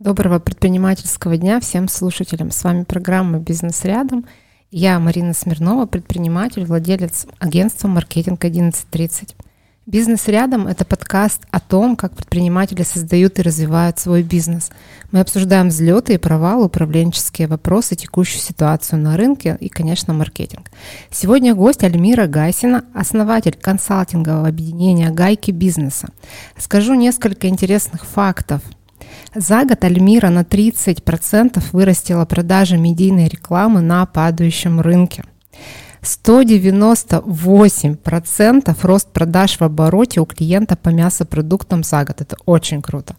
Доброго предпринимательского дня всем слушателям. С вами программа «Бизнес рядом». Я Марина Смирнова, предприниматель, владелец агентства «Маркетинг 1130». «Бизнес рядом» — это подкаст о том, как предприниматели создают и развивают свой бизнес. Мы обсуждаем взлеты и провалы, управленческие вопросы, текущую ситуацию на рынке и, конечно, маркетинг. Сегодня гость Альмира Гайсина, основатель консалтингового объединения «Гайки бизнеса». Скажу несколько интересных фактов — за год Альмира на 30% вырастила продажи медийной рекламы на падающем рынке. 198% рост продаж в обороте у клиента по мясопродуктам за год. Это очень круто.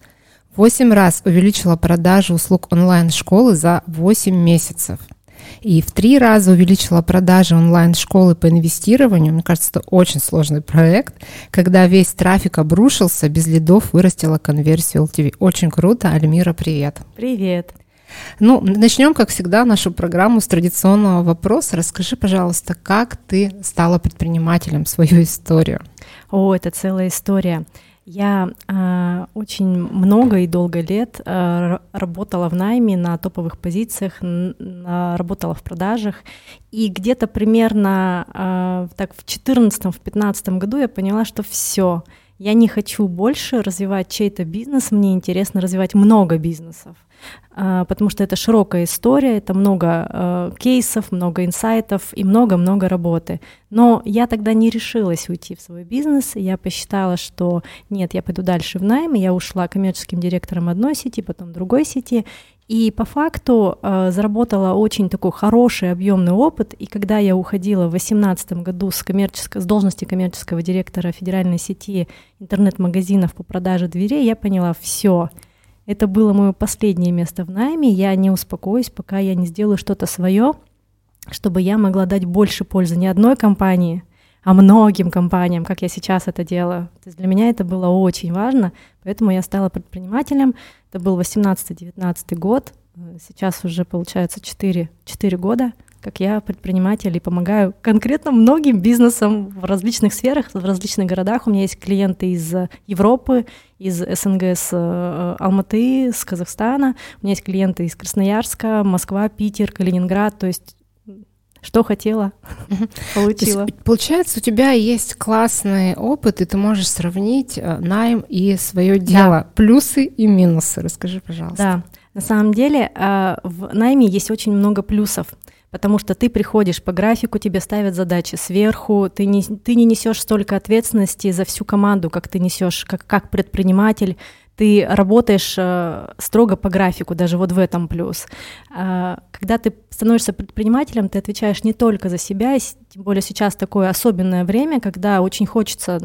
8 раз увеличила продажи услуг онлайн-школы за 8 месяцев – и в три раза увеличила продажи онлайн-школы по инвестированию. Мне кажется, это очень сложный проект, когда весь трафик обрушился, без лидов вырастила конверсию LTV. Очень круто. Альмира, привет. Привет. Ну, начнем, как всегда, нашу программу с традиционного вопроса. Расскажи, пожалуйста, как ты стала предпринимателем, свою историю? О, это целая история. Я э, очень много и долго лет э, работала в найме на топовых позициях, на, работала в продажах, и где-то примерно э, так в 2014-2015 году я поняла, что все, я не хочу больше развивать чей-то бизнес, мне интересно развивать много бизнесов. А, потому что это широкая история, это много э, кейсов, много инсайтов и много-много работы. Но я тогда не решилась уйти в свой бизнес, я посчитала, что нет, я пойду дальше в найм, я ушла коммерческим директором одной сети, потом другой сети, и по факту э, заработала очень такой хороший объемный опыт. И когда я уходила в 2018 году с, коммерческой, с должности коммерческого директора федеральной сети интернет-магазинов по продаже дверей, я поняла, все, это было мое последнее место в найме. Я не успокоюсь, пока я не сделаю что-то свое, чтобы я могла дать больше пользы не одной компании, а многим компаниям, как я сейчас это делаю. То есть для меня это было очень важно, поэтому я стала предпринимателем. Это был 18-19 год, сейчас уже получается 4, 4 года, как я предприниматель и помогаю конкретно многим бизнесам в различных сферах, в различных городах. У меня есть клиенты из Европы, из СНГ, с э, Алматы, с Казахстана. У меня есть клиенты из Красноярска, Москва, Питер, Калининград. То есть что хотела, получила. Есть, получается, у тебя есть классный опыт, и ты можешь сравнить э, найм и свое дело, да. плюсы и минусы. Расскажи, пожалуйста. Да, на самом деле э, в найме есть очень много плюсов потому что ты приходишь по графику, тебе ставят задачи сверху, ты не, ты не несешь столько ответственности за всю команду, как ты несешь как, как предприниматель, ты работаешь э, строго по графику, даже вот в этом плюс. Э, когда ты становишься предпринимателем, ты отвечаешь не только за себя, тем более сейчас такое особенное время, когда очень хочется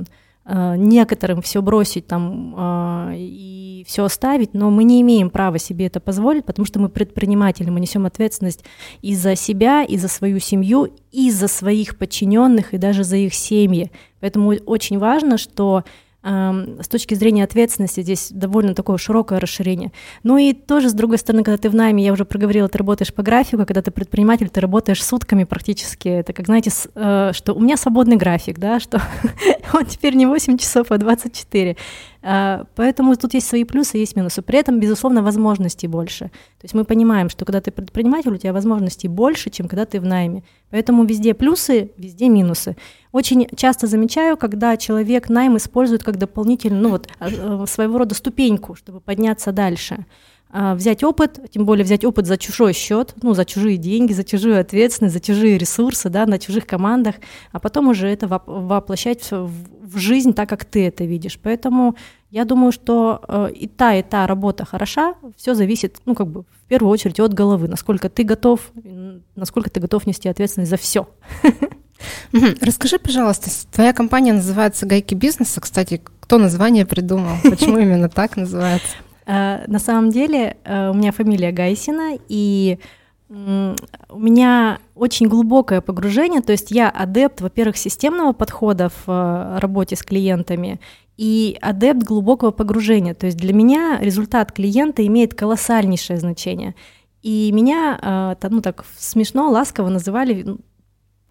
э, некоторым все бросить там и все оставить, но мы не имеем права себе это позволить, потому что мы предприниматели, мы несем ответственность и за себя, и за свою семью, и за своих подчиненных, и даже за их семьи. Поэтому очень важно, что с точки зрения ответственности здесь довольно такое широкое расширение. Ну и тоже, с другой стороны, когда ты в найме, я уже проговорила, ты работаешь по графику, когда ты предприниматель, ты работаешь сутками практически. Это как, знаете, э, что у меня свободный график, да, что он теперь не 8 часов, а 24. А, поэтому тут есть свои плюсы, есть минусы. При этом, безусловно, возможностей больше. То есть мы понимаем, что когда ты предприниматель, у тебя возможностей больше, чем когда ты в найме. Поэтому везде плюсы, везде минусы. Очень часто замечаю, когда человек найм использует как дополнительную, ну вот, а, своего рода ступеньку, чтобы подняться дальше. А, взять опыт, тем более взять опыт за чужой счет, ну, за чужие деньги, за чужую ответственность, за чужие ресурсы, да, на чужих командах, а потом уже это воплощать в, жизнь так, как ты это видишь. Поэтому я думаю, что э, и та, и та работа хороша, все зависит, ну, как бы, в первую очередь от головы, насколько ты готов, насколько ты готов нести ответственность за все. Расскажи, пожалуйста, твоя компания называется «Гайки бизнеса». Кстати, кто название придумал? Почему именно так называется? Э, на самом деле э, у меня фамилия Гайсина, и у меня очень глубокое погружение, то есть я адепт, во-первых, системного подхода в э, работе с клиентами и адепт глубокого погружения. То есть для меня результат клиента имеет колоссальнейшее значение. И меня, ну так смешно, ласково называли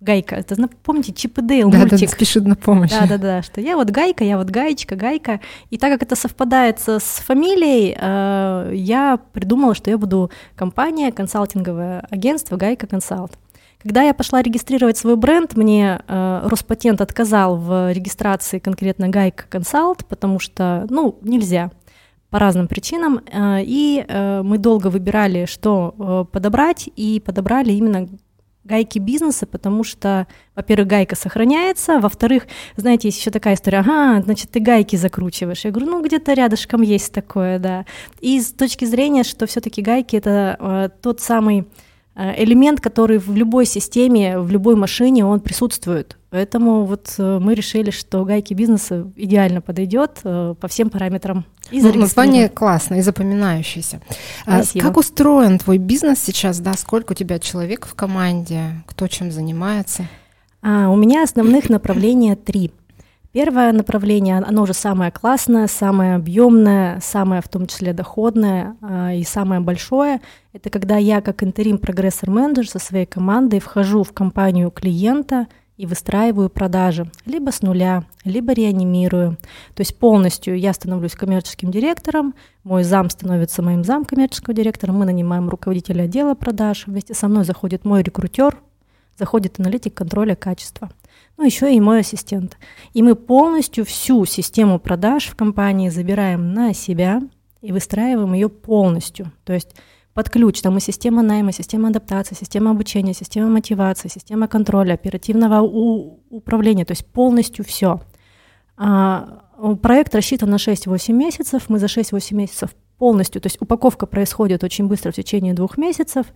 Гайка. Это, помните, Чип и Дейл да, мультик? Да, спешит на помощь. Да-да-да, что я вот Гайка, я вот Гаечка, Гайка. И так как это совпадает с фамилией, э, я придумала, что я буду компания, консалтинговое агентство Гайка Консалт. Когда я пошла регистрировать свой бренд, мне э, Роспатент отказал в регистрации конкретно Гайка Консалт, потому что, ну, нельзя по разным причинам. Э, и э, мы долго выбирали, что э, подобрать, и подобрали именно гайки бизнеса, потому что, во-первых, гайка сохраняется, во-вторых, знаете, есть еще такая история, ага, значит, ты гайки закручиваешь. Я говорю, ну, где-то рядышком есть такое, да. И с точки зрения, что все-таки гайки это э, тот самый элемент, который в любой системе, в любой машине, он присутствует. Поэтому вот э, мы решили, что гайки бизнеса идеально подойдет э, по всем параметрам и ну, название классное и запоминающееся. А Спасибо. Как устроен твой бизнес сейчас? Да, сколько у тебя человек в команде? Кто чем занимается? А, у меня основных направления три. Первое направление, оно уже самое классное, самое объемное, самое в том числе доходное а, и самое большое. Это когда я как интерим прогрессор менеджер со своей командой вхожу в компанию клиента – и выстраиваю продажи либо с нуля, либо реанимирую. То есть полностью я становлюсь коммерческим директором, мой зам становится моим зам коммерческого директора, мы нанимаем руководителя отдела продаж, вместе со мной заходит мой рекрутер, заходит аналитик контроля качества, ну еще и мой ассистент. И мы полностью всю систему продаж в компании забираем на себя и выстраиваем ее полностью. То есть под ключ. Там и система найма, система адаптации, система обучения, система мотивации, система контроля, оперативного управления, то есть полностью все. А, проект рассчитан на 6-8 месяцев. Мы за 6-8 месяцев полностью, то есть упаковка происходит очень быстро в течение двух месяцев.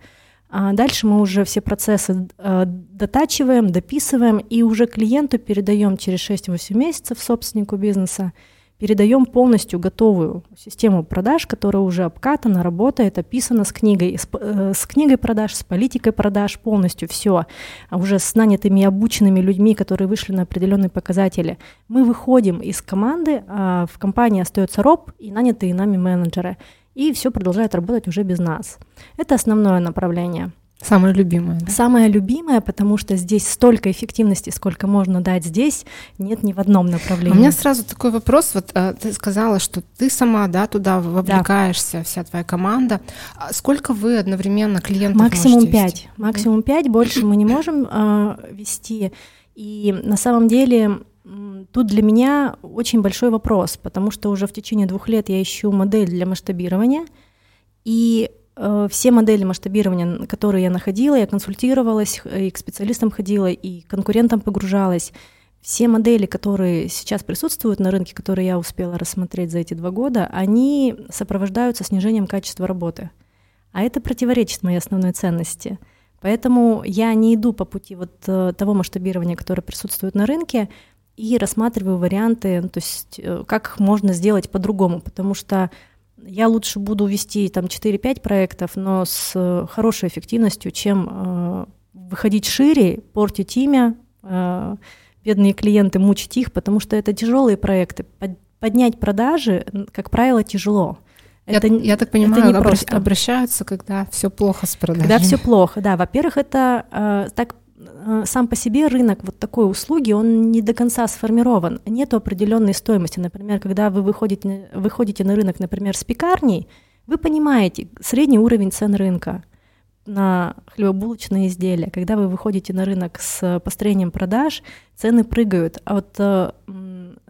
А дальше мы уже все процессы э, дотачиваем, дописываем и уже клиенту передаем через 6-8 месяцев собственнику бизнеса передаем полностью готовую систему продаж, которая уже обкатана, работает, описана с книгой, с, э, с книгой продаж, с политикой продаж, полностью все, а уже с нанятыми и обученными людьми, которые вышли на определенные показатели. Мы выходим из команды, а в компании остается роб и нанятые нами менеджеры, и все продолжает работать уже без нас. Это основное направление. Самое любимое. Да? Самое любимое, потому что здесь столько эффективности, сколько можно дать здесь, нет ни в одном направлении. У меня сразу такой вопрос. Вот э, ты сказала, что ты сама, да, туда вовлекаешься, да. вся твоя команда. А сколько вы одновременно клиентов Максимум пять. Максимум пять. Больше мы не можем э, вести. И на самом деле тут для меня очень большой вопрос, потому что уже в течение двух лет я ищу модель для масштабирования. И Э, все модели масштабирования, которые я находила, я консультировалась, и к специалистам ходила, и к конкурентам погружалась. Все модели, которые сейчас присутствуют на рынке, которые я успела рассмотреть за эти два года, они сопровождаются снижением качества работы. А это противоречит моей основной ценности. Поэтому я не иду по пути вот э, того масштабирования, которое присутствует на рынке, и рассматриваю варианты, то есть э, как можно сделать по-другому, потому что я лучше буду вести там 4-5 проектов, но с э, хорошей эффективностью, чем э, выходить шире, портить имя, э, бедные клиенты, мучить их, потому что это тяжелые проекты. Под, поднять продажи, как правило, тяжело. Это, я, я так понимаю, это не просто. обращаются, когда все плохо с продажами. Когда все плохо, да. Во-первых, это э, так сам по себе рынок вот такой услуги, он не до конца сформирован. Нет определенной стоимости. Например, когда вы выходите, выходите на рынок, например, с пекарней, вы понимаете средний уровень цен рынка на хлебобулочные изделия. Когда вы выходите на рынок с построением продаж, цены прыгают. А вот э,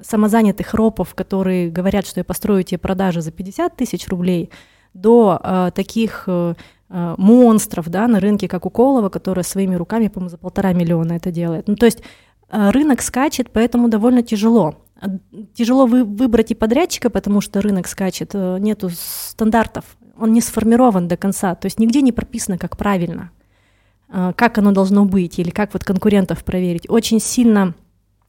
самозанятых ропов, которые говорят, что я построю тебе продажи за 50 тысяч рублей, до э, таких э, Э, монстров да, на рынке, как у Колова, которая своими руками, по-моему, за полтора миллиона это делает. Ну, то есть э, рынок скачет, поэтому довольно тяжело. Тяжело вы, выбрать и подрядчика, потому что рынок скачет, э, нету стандартов, он не сформирован до конца, то есть нигде не прописано, как правильно, как оно должно быть, или как вот конкурентов проверить. Очень сильно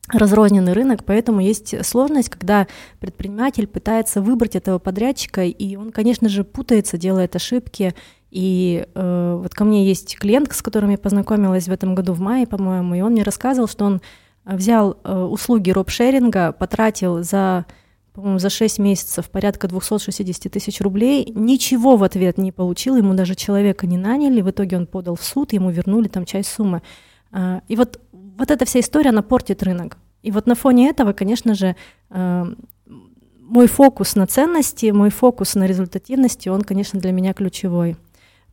разрозненный рынок, поэтому есть сложность, когда предприниматель пытается выбрать этого подрядчика, и он, конечно же, путается, делает ошибки, и э, вот ко мне есть клиент, с которым я познакомилась в этом году в мае, по-моему, и он мне рассказывал, что он взял э, услуги робшеринга, потратил за, по-моему, за 6 месяцев порядка 260 тысяч рублей, ничего в ответ не получил, ему даже человека не наняли, в итоге он подал в суд, ему вернули там часть суммы. А, и вот, вот эта вся история, она портит рынок. И вот на фоне этого, конечно же, э, мой фокус на ценности, мой фокус на результативности, он, конечно, для меня ключевой.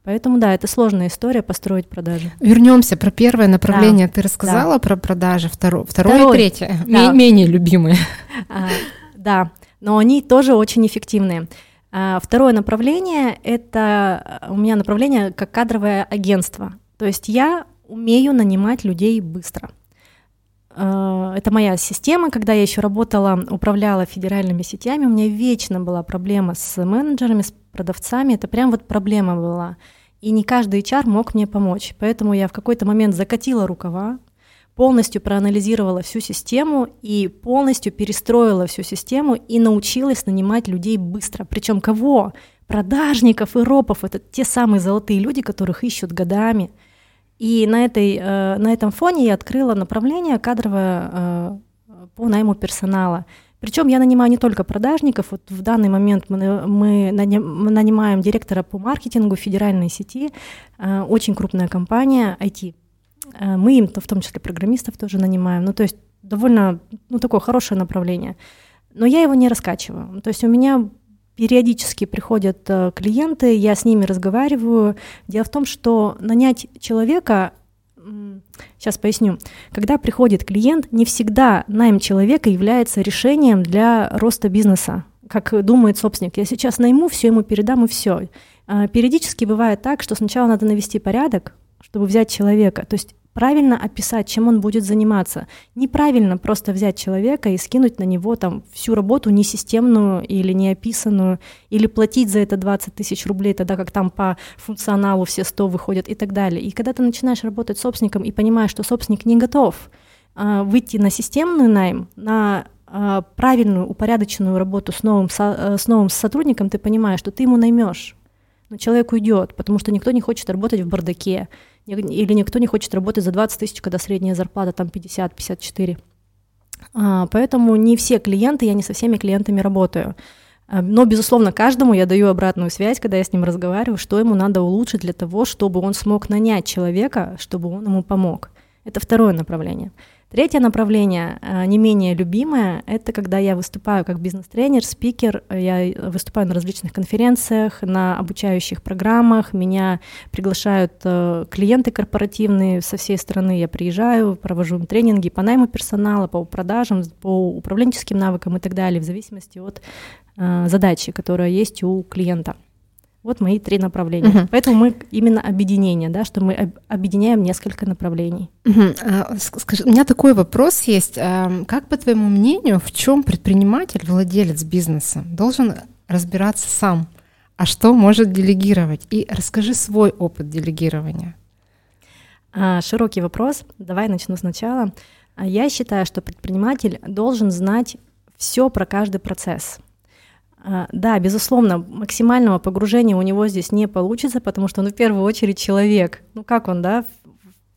Поэтому да, это сложная история построить продажи. Вернемся про первое направление. Да, Ты рассказала да. про продажи, второе, второе Второй, и третье, да. менее любимые. А, да, но они тоже очень эффективные. А, второе направление — это у меня направление как кадровое агентство. То есть я умею нанимать людей быстро. А, это моя система. Когда я еще работала, управляла федеральными сетями, у меня вечно была проблема с менеджерами, с продавцами. Это прям вот проблема была. И не каждый HR мог мне помочь. Поэтому я в какой-то момент закатила рукава, полностью проанализировала всю систему и полностью перестроила всю систему и научилась нанимать людей быстро. Причем кого? Продажников и ропов. Это те самые золотые люди, которых ищут годами. И на, этой, э, на этом фоне я открыла направление кадровое э, по найму персонала. Причем я нанимаю не только продажников. Вот в данный момент мы, мы нанимаем директора по маркетингу федеральной сети, э, очень крупная компания IT. Э, мы им, в том числе программистов, тоже нанимаем. Ну, то есть довольно, ну, такое хорошее направление. Но я его не раскачиваю. То есть у меня периодически приходят э, клиенты, я с ними разговариваю. Дело в том, что нанять человека Сейчас поясню. Когда приходит клиент, не всегда найм человека является решением для роста бизнеса, как думает собственник. Я сейчас найму, все ему передам и все. А, периодически бывает так, что сначала надо навести порядок, чтобы взять человека. То есть правильно описать, чем он будет заниматься. Неправильно просто взять человека и скинуть на него там всю работу несистемную или не описанную, или платить за это 20 тысяч рублей, тогда как там по функционалу все 100 выходят и так далее. И когда ты начинаешь работать с собственником и понимаешь, что собственник не готов э, выйти на системный найм, на э, правильную, упорядоченную работу с новым, со, э, с новым сотрудником, ты понимаешь, что ты ему наймешь. Но человек уйдет, потому что никто не хочет работать в бардаке, или никто не хочет работать за 20 тысяч, когда средняя зарплата там 50-54. А, поэтому не все клиенты, я не со всеми клиентами работаю. А, но, безусловно, каждому я даю обратную связь, когда я с ним разговариваю, что ему надо улучшить для того, чтобы он смог нанять человека, чтобы он ему помог. Это второе направление. Третье направление, э, не менее любимое, это когда я выступаю как бизнес-тренер, спикер, я выступаю на различных конференциях, на обучающих программах, меня приглашают э, клиенты корпоративные со всей страны, я приезжаю, провожу тренинги по найму персонала, по продажам, по управленческим навыкам и так далее, в зависимости от э, задачи, которая есть у клиента. Вот мои три направления. Угу. Поэтому мы именно объединение, да, что мы объединяем несколько направлений. Угу. А, скажи, у меня такой вопрос есть. А, как, по твоему мнению, в чем предприниматель, владелец бизнеса должен разбираться сам? А что может делегировать? И расскажи свой опыт делегирования. А, широкий вопрос. Давай начну сначала. А, я считаю, что предприниматель должен знать все про каждый процесс. А, да, безусловно, максимального погружения у него здесь не получится, потому что он в первую очередь человек. Ну как он, да,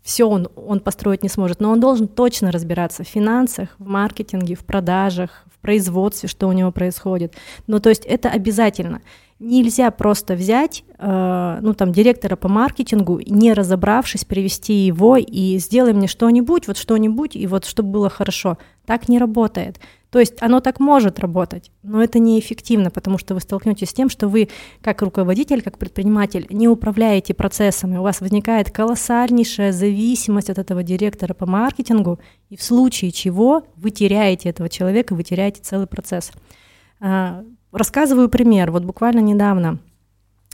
все он, он построить не сможет, но он должен точно разбираться в финансах, в маркетинге, в продажах, в производстве, что у него происходит. Ну то есть это обязательно. Нельзя просто взять, э, ну там, директора по маркетингу, не разобравшись, привести его и сделай мне что-нибудь, вот что-нибудь, и вот чтобы было хорошо. Так не работает. То есть оно так может работать, но это неэффективно, потому что вы столкнетесь с тем, что вы, как руководитель, как предприниматель, не управляете процессами, у вас возникает колоссальнейшая зависимость от этого директора по маркетингу, и в случае чего вы теряете этого человека, вы теряете целый процесс. А, рассказываю пример. Вот буквально недавно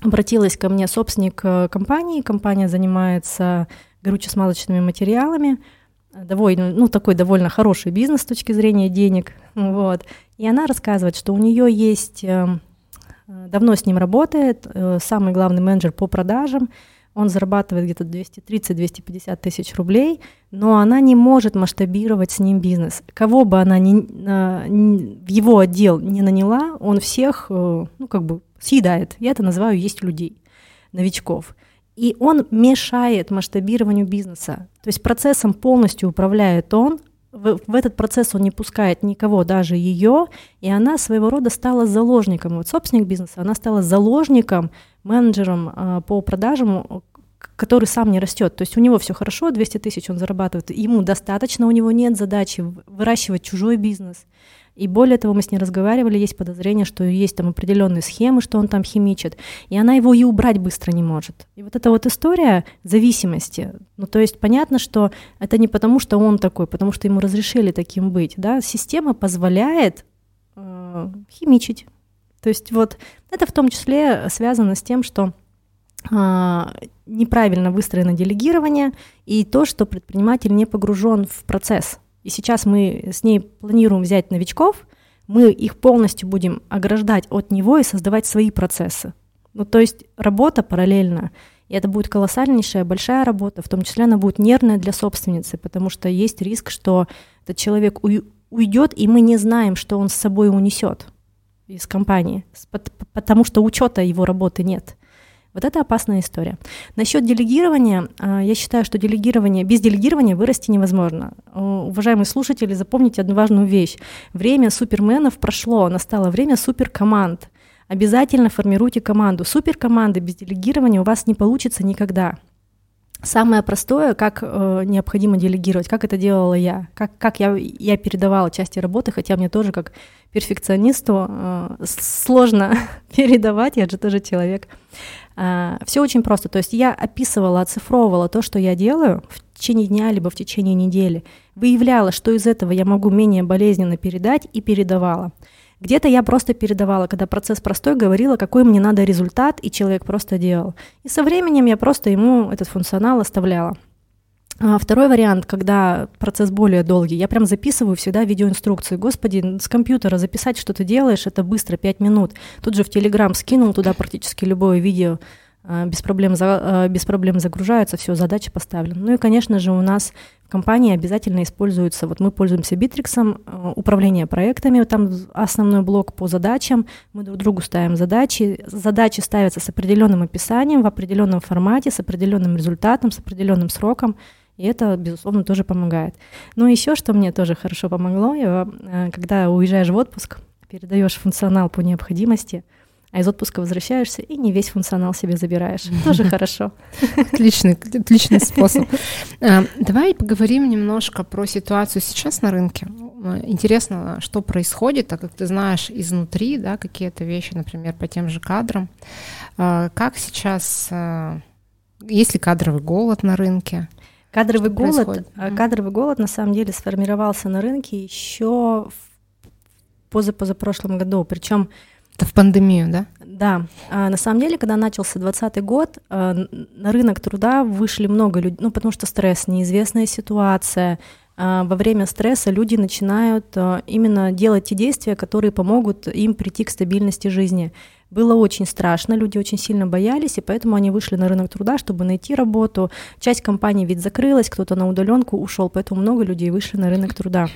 обратилась ко мне собственник э, компании, компания занимается горюче-смазочными материалами, довольно, ну, такой довольно хороший бизнес с точки зрения денег, вот. И она рассказывает, что у нее есть, эм, э, давно с ним работает, э, самый главный менеджер по продажам, он зарабатывает где-то 230-250 тысяч рублей, но она не может масштабировать с ним бизнес. Кого бы она ни, ни, в его отдел не наняла, он всех, э, ну, как бы съедает. Я это называю «есть людей», новичков и он мешает масштабированию бизнеса. То есть процессом полностью управляет он, в, в этот процесс он не пускает никого, даже ее, и она своего рода стала заложником. Вот собственник бизнеса, она стала заложником, менеджером э, по продажам который сам не растет. То есть у него все хорошо, 200 тысяч он зарабатывает, ему достаточно, у него нет задачи выращивать чужой бизнес. И более того, мы с ней разговаривали, есть подозрение, что есть там определенные схемы, что он там химичит, и она его и убрать быстро не может. И вот эта вот история зависимости, ну то есть понятно, что это не потому, что он такой, потому что ему разрешили таким быть, да, система позволяет э, химичить. То есть вот это в том числе связано с тем, что э, неправильно выстроено делегирование и то, что предприниматель не погружен в процесс – и сейчас мы с ней планируем взять новичков, мы их полностью будем ограждать от него и создавать свои процессы. Ну, то есть работа параллельно. И это будет колоссальнейшая, большая работа, в том числе она будет нервная для собственницы, потому что есть риск, что этот человек уйдет, и мы не знаем, что он с собой унесет из компании, потому что учета его работы нет. Вот это опасная история. Насчет делегирования, а, я считаю, что делегирование, без делегирования вырасти невозможно. Уважаемые слушатели, запомните одну важную вещь. Время суперменов прошло, настало время суперкоманд. Обязательно формируйте команду. Суперкоманды без делегирования у вас не получится никогда. Самое простое, как э, необходимо делегировать, как это делала я, как, как я, я передавала части работы, хотя мне тоже как перфекционисту э, сложно передавать, я же тоже человек. Э, Все очень просто, то есть я описывала, оцифровывала то, что я делаю в течение дня либо в течение недели, выявляла, что из этого я могу менее болезненно передать и передавала. Где-то я просто передавала, когда процесс простой, говорила, какой мне надо результат, и человек просто делал. И со временем я просто ему этот функционал оставляла. А второй вариант, когда процесс более долгий, я прям записываю всегда видеоинструкции. Господи, с компьютера записать, что ты делаешь, это быстро, 5 минут. Тут же в Телеграм скинул туда практически любое видео, без проблем, а, без проблем загружаются, все, задача поставлена. Ну и, конечно же, у нас в компании обязательно используется, вот мы пользуемся Битриксом, а, управление проектами, там основной блок по задачам, мы друг другу ставим задачи, задачи ставятся с определенным описанием, в определенном формате, с определенным результатом, с определенным сроком, и это, безусловно, тоже помогает. Но еще что мне тоже хорошо помогло, я, когда уезжаешь в отпуск, передаешь функционал по необходимости – а из отпуска возвращаешься и не весь функционал себе забираешь. Тоже хорошо. Отличный, отличный способ. А, давай поговорим немножко про ситуацию сейчас на рынке. Интересно, что происходит, так как ты знаешь изнутри, да, какие-то вещи, например, по тем же кадрам. А, как сейчас, а, есть ли кадровый голод на рынке? Кадровый голод, происходит? кадровый голод на самом деле сформировался на рынке еще в позапозапрошлом году, причем это в пандемию, да? Да. А, на самом деле, когда начался 2020 год, а, на рынок труда вышли много людей, ну, потому что стресс, неизвестная ситуация. А, во время стресса люди начинают а, именно делать те действия, которые помогут им прийти к стабильности жизни. Было очень страшно, люди очень сильно боялись, и поэтому они вышли на рынок труда, чтобы найти работу. Часть компаний ведь закрылась, кто-то на удаленку ушел, поэтому много людей вышли на рынок труда.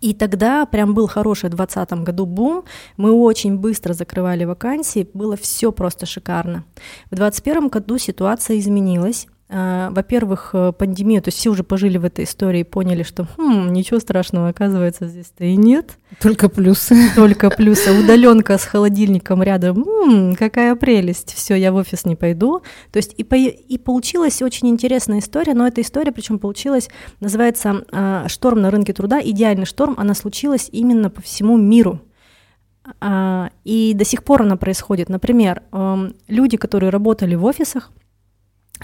И тогда прям был хороший в 2020 году бум, мы очень быстро закрывали вакансии, было все просто шикарно. В 2021 году ситуация изменилась, во-первых, э, пандемия, то есть все уже пожили в этой истории и поняли, что хм, ничего страшного, оказывается, здесь-то и нет. Только плюсы. Только плюсы. Удаленка с холодильником рядом, м-м, какая прелесть, все, я в офис не пойду. То есть и, по, и получилась очень интересная история, но эта история, причем получилась, называется э, «Шторм на рынке труда», идеальный шторм, она случилась именно по всему миру. А, и до сих пор она происходит. Например, эм, люди, которые работали в офисах,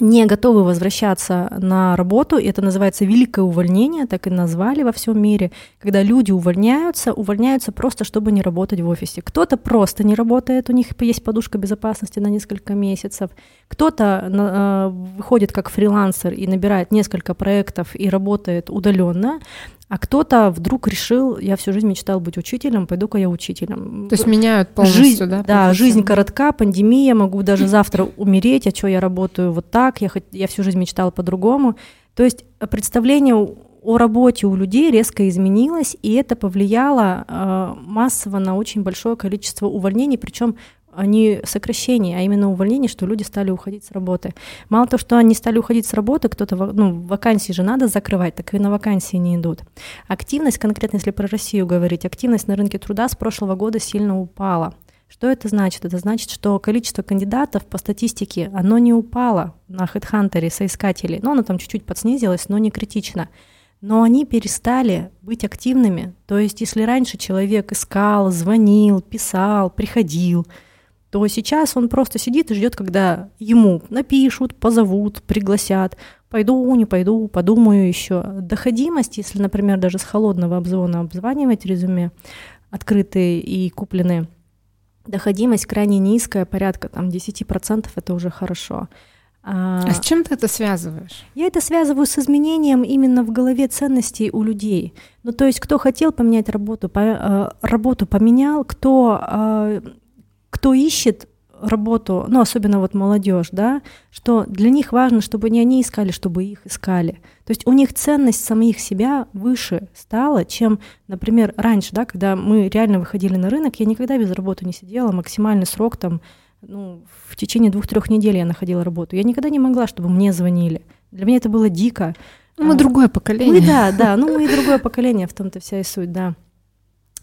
не готовы возвращаться на работу, и это называется великое увольнение, так и назвали во всем мире, когда люди увольняются, увольняются просто, чтобы не работать в офисе. Кто-то просто не работает, у них есть подушка безопасности на несколько месяцев, кто-то э, выходит как фрилансер и набирает несколько проектов и работает удаленно, а кто-то вдруг решил, я всю жизнь мечтал быть учителем, пойду-ка я учителем. То есть меняют полностью, жизнь, да? Да, жизнь коротка, пандемия, могу даже завтра умереть, а что я работаю вот так, я, хоть, я всю жизнь мечтала по-другому. То есть представление о работе у людей резко изменилось, и это повлияло э, массово на очень большое количество увольнений, причем не сокращение, а именно увольнение, что люди стали уходить с работы. Мало того, что они стали уходить с работы, кто-то, ну, вакансии же надо закрывать, так и на вакансии не идут. Активность, конкретно если про Россию говорить, активность на рынке труда с прошлого года сильно упала. Что это значит? Это значит, что количество кандидатов по статистике, оно не упало на HeadHunter соискателей. Ну, оно там чуть-чуть подснизилось, но не критично. Но они перестали быть активными. То есть, если раньше человек искал, звонил, писал, приходил, то сейчас он просто сидит и ждет, когда ему напишут, позовут, пригласят. Пойду, не пойду, подумаю еще. Доходимость, если, например, даже с холодного обзвона обзванивать резюме, открытые и купленные, доходимость крайне низкая, порядка там 10% это уже хорошо. А, а с чем ты это связываешь? Я это связываю с изменением именно в голове ценностей у людей. Ну, то есть, кто хотел поменять работу, по, э, работу поменял, кто, э, кто ищет работу, ну, особенно вот молодежь, да, что для них важно, чтобы не они искали, чтобы их искали. То есть у них ценность самих себя выше стала, чем, например, раньше, да, когда мы реально выходили на рынок, я никогда без работы не сидела, максимальный срок там, ну, в течение двух-трех недель я находила работу. Я никогда не могла, чтобы мне звонили. Для меня это было дико. Ну, мы а, другое поколение. Мы, да, да, ну мы и другое поколение, в том-то вся и суть, да.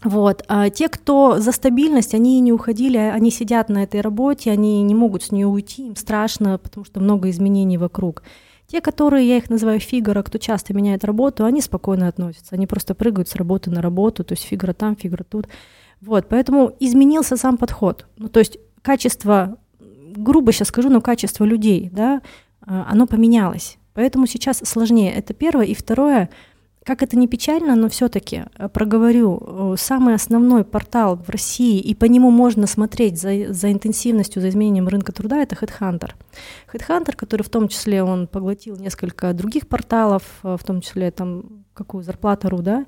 Вот. А те, кто за стабильность, они не уходили, они сидят на этой работе, они не могут с нее уйти, им страшно, потому что много изменений вокруг. Те, которые, я их называю фигура, кто часто меняет работу, они спокойно относятся, они просто прыгают с работы на работу, то есть фигура там, фигура тут. Вот, поэтому изменился сам подход. Ну, то есть качество, грубо сейчас скажу, но качество людей, да, а, оно поменялось. Поэтому сейчас сложнее. Это первое. И второе — как это не печально, но все-таки э, проговорю, э, самый основной портал в России, и по нему можно смотреть за, за интенсивностью, за изменением рынка труда, это HeadHunter. HeadHunter, который в том числе он поглотил несколько других порталов, э, в том числе там какую зарплату.ру, да,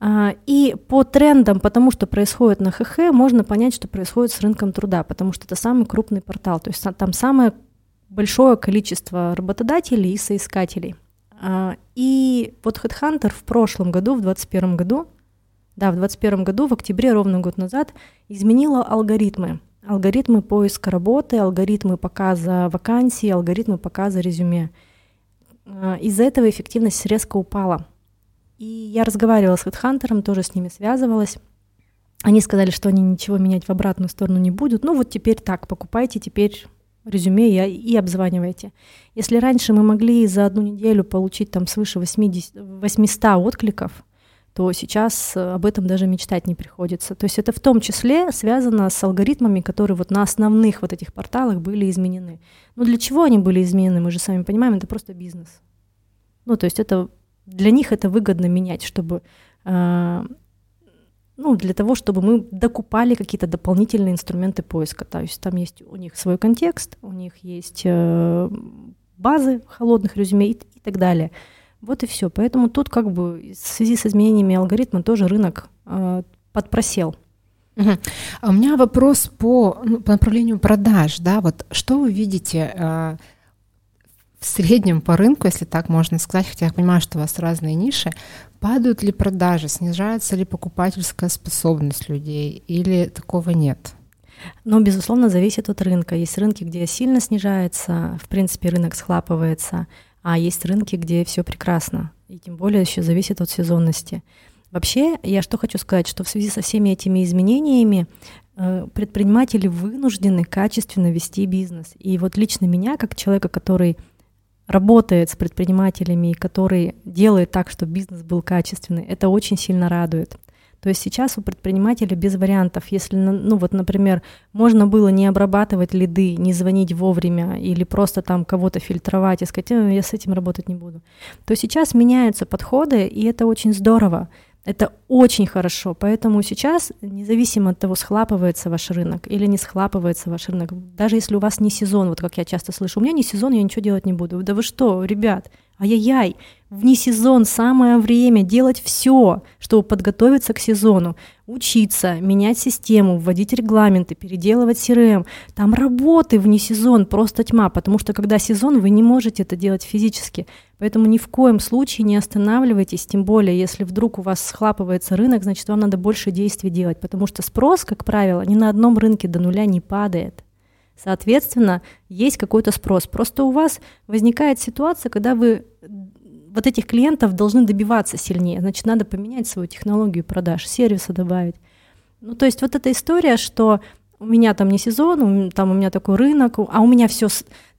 а, и по трендам, потому что происходит на ХХ, можно понять, что происходит с рынком труда, потому что это самый крупный портал, то есть там самое большое количество работодателей и соискателей – и вот HeadHunter в прошлом году, в 2021 году, да, в 2021 году, в октябре, ровно год назад, изменила алгоритмы. Алгоритмы поиска работы, алгоритмы показа вакансий, алгоритмы показа резюме. А, из-за этого эффективность резко упала. И я разговаривала с HeadHunter, тоже с ними связывалась. Они сказали, что они ничего менять в обратную сторону не будут. Ну вот теперь так, покупайте теперь резюме и, обзваниваете. Если раньше мы могли за одну неделю получить там свыше 80, 800 откликов, то сейчас э, об этом даже мечтать не приходится. То есть это в том числе связано с алгоритмами, которые вот на основных вот этих порталах были изменены. Но для чего они были изменены, мы же сами понимаем, это просто бизнес. Ну, то есть это для них это выгодно менять, чтобы э, ну, для того, чтобы мы докупали какие-то дополнительные инструменты поиска. То есть там есть у них свой контекст, у них есть э, базы холодных резюме и, и так далее. Вот и все. Поэтому тут как бы в связи с изменениями алгоритма тоже рынок э, подпросел. Угу. А у меня вопрос по, ну, по направлению продаж. Да? Вот что вы видите э, в среднем по рынку, если так можно сказать, хотя я понимаю, что у вас разные ниши, падают ли продажи, снижается ли покупательская способность людей или такого нет? Но, безусловно, зависит от рынка. Есть рынки, где сильно снижается, в принципе, рынок схлапывается, а есть рынки, где все прекрасно. И тем более еще зависит от сезонности. Вообще, я что хочу сказать, что в связи со всеми этими изменениями э, предприниматели вынуждены качественно вести бизнес. И вот лично меня, как человека, который работает с предпринимателями, который делает так, чтобы бизнес был качественный, это очень сильно радует. То есть сейчас у предпринимателя без вариантов. Если, ну вот, например, можно было не обрабатывать лиды, не звонить вовремя или просто там кого-то фильтровать и сказать, я с этим работать не буду, то сейчас меняются подходы, и это очень здорово. Это очень хорошо, поэтому сейчас, независимо от того, схлапывается ваш рынок или не схлапывается ваш рынок, даже если у вас не сезон, вот как я часто слышу, у меня не сезон, я ничего делать не буду. Да вы что, ребят, ай-яй-яй, вне сезон самое время делать все, чтобы подготовиться к сезону, учиться, менять систему, вводить регламенты, переделывать CRM. Там работы вне сезон просто тьма, потому что когда сезон, вы не можете это делать физически. Поэтому ни в коем случае не останавливайтесь, тем более, если вдруг у вас схлапывается рынок, значит, вам надо больше действий делать, потому что спрос, как правило, ни на одном рынке до нуля не падает. Соответственно, есть какой-то спрос. Просто у вас возникает ситуация, когда вы вот этих клиентов должны добиваться сильнее. Значит, надо поменять свою технологию продаж, сервиса добавить. Ну, то есть вот эта история, что у меня там не сезон, там у меня такой рынок, а у меня все...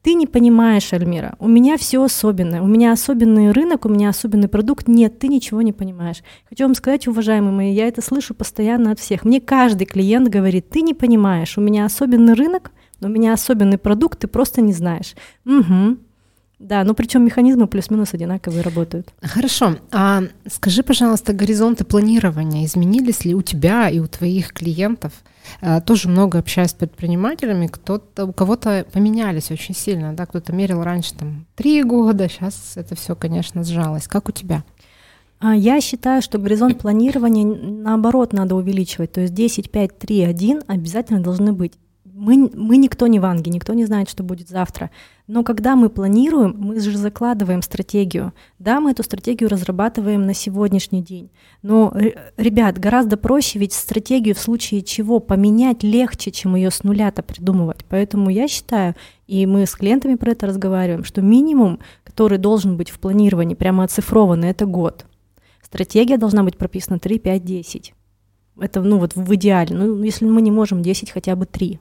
Ты не понимаешь, Альмира, у меня все особенное, у меня особенный рынок, у меня особенный продукт. Нет, ты ничего не понимаешь. Хочу вам сказать, уважаемые мои, я это слышу постоянно от всех. Мне каждый клиент говорит, ты не понимаешь, у меня особенный рынок, у меня особенный продукт, ты просто не знаешь. Угу, да, ну причем механизмы плюс-минус одинаковые работают. Хорошо. А скажи, пожалуйста, горизонты планирования изменились ли у тебя и у твоих клиентов? А, тоже много общаюсь с предпринимателями, кто-то, у кого-то поменялись очень сильно, да, кто-то мерил раньше там три года, сейчас это все, конечно, сжалось. Как у тебя? А, я считаю, что горизонт планирования наоборот надо увеличивать, то есть 10, 5, 3, 1 обязательно должны быть мы, мы никто не в Анге, никто не знает, что будет завтра. Но когда мы планируем, мы же закладываем стратегию. Да, мы эту стратегию разрабатываем на сегодняшний день. Но, ребят, гораздо проще ведь стратегию в случае чего поменять легче, чем ее с нуля-то придумывать. Поэтому я считаю, и мы с клиентами про это разговариваем, что минимум, который должен быть в планировании, прямо оцифрованный, это год. Стратегия должна быть прописана 3, 5, 10. Это, ну, вот в идеале. Ну, если мы не можем 10, хотя бы 3.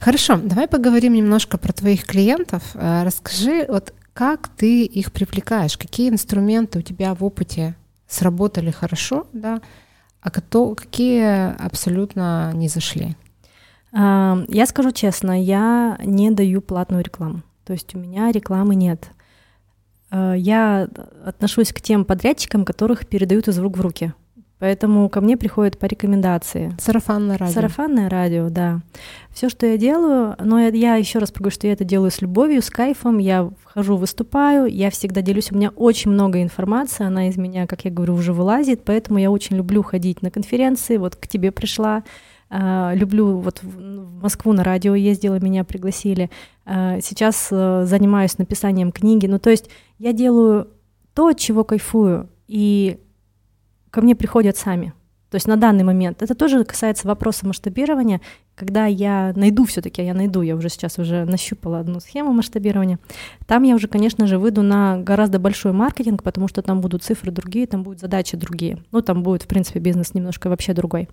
Хорошо, давай поговорим немножко про твоих клиентов. Э, расскажи, вот как ты их привлекаешь, какие инструменты у тебя в опыте сработали хорошо, да, а кто, какие абсолютно не зашли? А, я скажу честно, я не даю платную рекламу. То есть у меня рекламы нет. Э, я отношусь к тем подрядчикам, которых передают из рук в руки. Поэтому ко мне приходят по рекомендации. Сарафанное радио. Сарафанное радио, да. Все, что я делаю, но я, я еще раз говорю, что я это делаю с любовью, с кайфом. Я вхожу, выступаю, я всегда делюсь. У меня очень много информации, она из меня, как я говорю, уже вылазит, поэтому я очень люблю ходить на конференции. Вот к тебе пришла, Uh, люблю, вот в Москву на радио ездила, меня пригласили. Uh, сейчас uh, занимаюсь написанием книги. Ну, то есть я делаю то, от чего кайфую. И ко мне приходят сами. То есть на данный момент. Это тоже касается вопроса масштабирования. Когда я найду все-таки, я найду, я уже сейчас уже нащупала одну схему масштабирования, там я уже, конечно же, выйду на гораздо большой маркетинг, потому что там будут цифры другие, там будут задачи другие. Ну, там будет, в принципе, бизнес немножко вообще другой.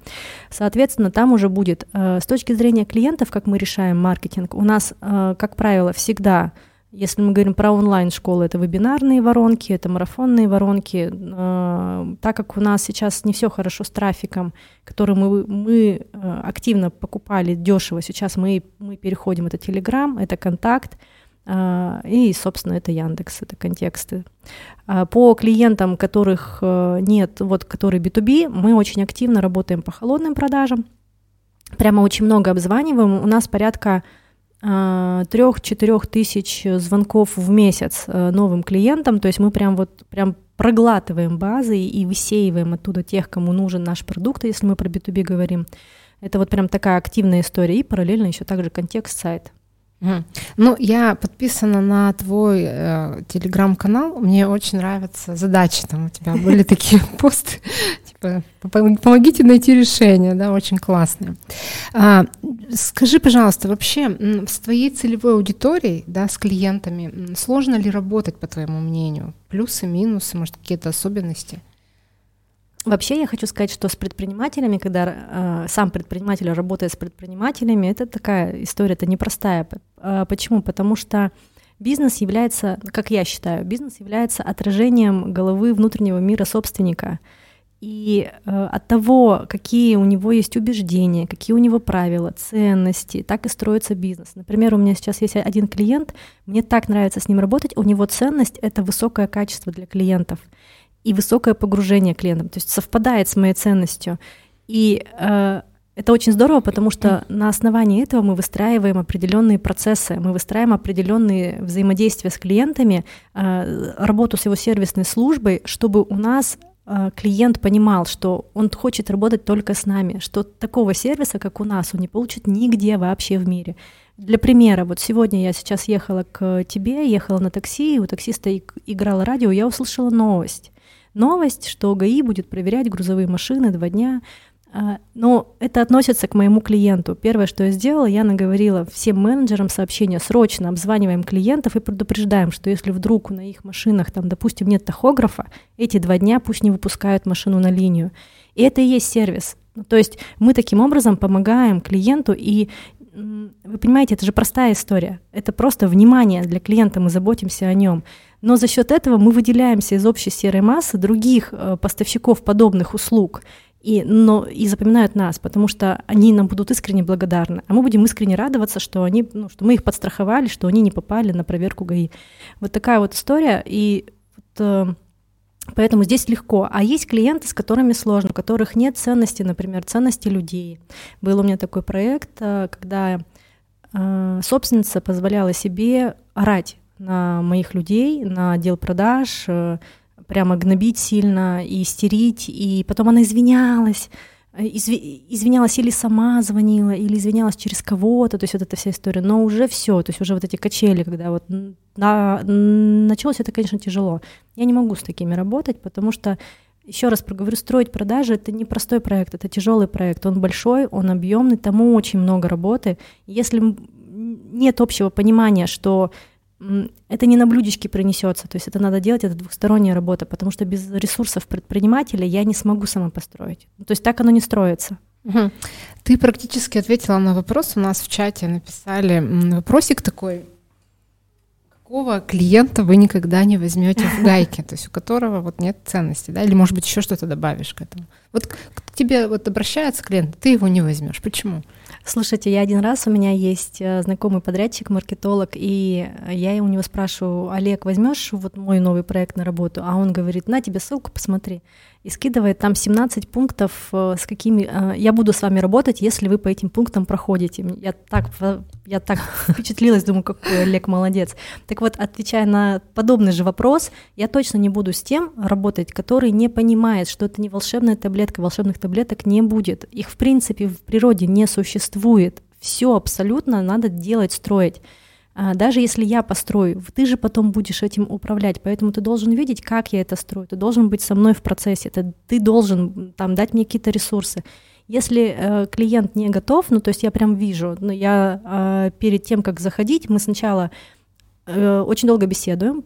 Соответственно, там уже будет, э, с точки зрения клиентов, как мы решаем маркетинг, у нас, э, как правило, всегда если мы говорим про онлайн-школы, это вебинарные воронки, это марафонные воронки. Э, так как у нас сейчас не все хорошо с трафиком, который мы, мы э, активно покупали дешево, сейчас мы, мы переходим, это Telegram, это Контакт, э, и, собственно, это Яндекс, это контексты. А по клиентам, которых нет, вот которые B2B, мы очень активно работаем по холодным продажам, прямо очень много обзваниваем. У нас порядка трех-четырех тысяч звонков в месяц э, новым клиентам, то есть мы прям вот прям проглатываем базы и высеиваем оттуда тех, кому нужен наш продукт, если мы про B2B говорим. Это вот прям такая активная история, и параллельно еще также контекст сайт. Ну, я подписана на твой э, телеграм-канал. Мне очень нравятся задачи. Там у тебя были такие посты, помогите найти решение, да, очень классные. А, скажи, пожалуйста, вообще с твоей целевой аудиторией, да, с клиентами, сложно ли работать, по твоему мнению? Плюсы, минусы, может, какие-то особенности? Вообще я хочу сказать, что с предпринимателями, когда э, сам предприниматель работает с предпринимателями, это такая история, это непростая. Э, почему? Потому что бизнес является, как я считаю, бизнес является отражением головы внутреннего мира собственника. И э, от того, какие у него есть убеждения, какие у него правила, ценности, так и строится бизнес. Например, у меня сейчас есть один клиент, мне так нравится с ним работать, у него ценность — это высокое качество для клиентов и высокое погружение клиентам, то есть совпадает с моей ценностью. И э, это очень здорово, потому что на основании этого мы выстраиваем определенные процессы, мы выстраиваем определенные взаимодействия с клиентами, э, работу с его сервисной службой, чтобы у нас клиент понимал, что он хочет работать только с нами, что такого сервиса, как у нас, он не получит нигде вообще в мире. Для примера, вот сегодня я сейчас ехала к тебе, ехала на такси, у таксиста играло радио, я услышала новость новость, что ГАИ будет проверять грузовые машины два дня. А, но это относится к моему клиенту. Первое, что я сделала, я наговорила всем менеджерам сообщения, срочно обзваниваем клиентов и предупреждаем, что если вдруг на их машинах, там, допустим, нет тахографа, эти два дня пусть не выпускают машину на линию. И это и есть сервис. То есть мы таким образом помогаем клиенту, и вы понимаете, это же простая история. Это просто внимание для клиента, мы заботимся о нем. Но за счет этого мы выделяемся из общей серой массы других э, поставщиков подобных услуг и, но, и запоминают нас, потому что они нам будут искренне благодарны, а мы будем искренне радоваться, что, они, ну, что мы их подстраховали, что они не попали на проверку ГАИ. Вот такая вот история, и вот, э, поэтому здесь легко. А есть клиенты, с которыми сложно, у которых нет ценности, например, ценности людей. Был у меня такой проект, э, когда э, собственница позволяла себе орать на моих людей, на отдел продаж, прямо гнобить сильно и истерить, и потом она извинялась, э, изви- извинялась или сама звонила, или извинялась через кого-то, то есть вот эта вся история, но уже все, то есть уже вот эти качели, когда вот на, началось это, конечно, тяжело. Я не могу с такими работать, потому что еще раз проговорю, строить продажи это не простой проект, это тяжелый проект. Он большой, он объемный, тому очень много работы. Если нет общего понимания, что это не на блюдечке принесется, то есть это надо делать, это двухсторонняя работа, потому что без ресурсов предпринимателя я не смогу сама построить. То есть так оно не строится. Угу. Ты практически ответила на вопрос. У нас в чате написали вопросик такой. Какого клиента вы никогда не возьмете в гайке, то есть у которого вот нет ценности, да, или может быть еще что-то добавишь к этому? Вот к тебе вот обращается клиент, ты его не возьмешь. Почему? Слушайте, я один раз, у меня есть э, знакомый подрядчик, маркетолог, и я у него спрашиваю, Олег, возьмешь вот мой новый проект на работу? А он говорит, на тебе ссылку, посмотри и скидывает там 17 пунктов, э, с какими э, я буду с вами работать, если вы по этим пунктам проходите. Я так, я так впечатлилась, думаю, какой Олег молодец. Так вот, отвечая на подобный же вопрос, я точно не буду с тем работать, который не понимает, что это не волшебная таблетка, волшебных таблеток не будет. Их в принципе в природе не существует. Все абсолютно надо делать, строить. А, даже если я построю, ты же потом будешь этим управлять, поэтому ты должен видеть, как я это строю, ты должен быть со мной в процессе, ты, ты должен там дать мне какие-то ресурсы. Если э, клиент не готов, ну то есть я прям вижу, но ну, я э, перед тем, как заходить, мы сначала э, очень долго беседуем,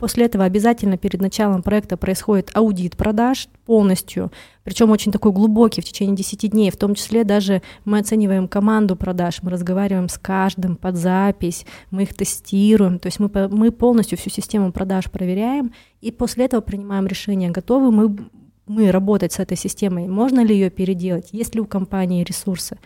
После этого обязательно перед началом проекта происходит аудит продаж полностью, причем очень такой глубокий в течение 10 дней, в том числе даже мы оцениваем команду продаж, мы разговариваем с каждым под запись, мы их тестируем, то есть мы, мы полностью всю систему продаж проверяем, и после этого принимаем решение, готовы мы, мы работать с этой системой, можно ли ее переделать, есть ли у компании ресурсы.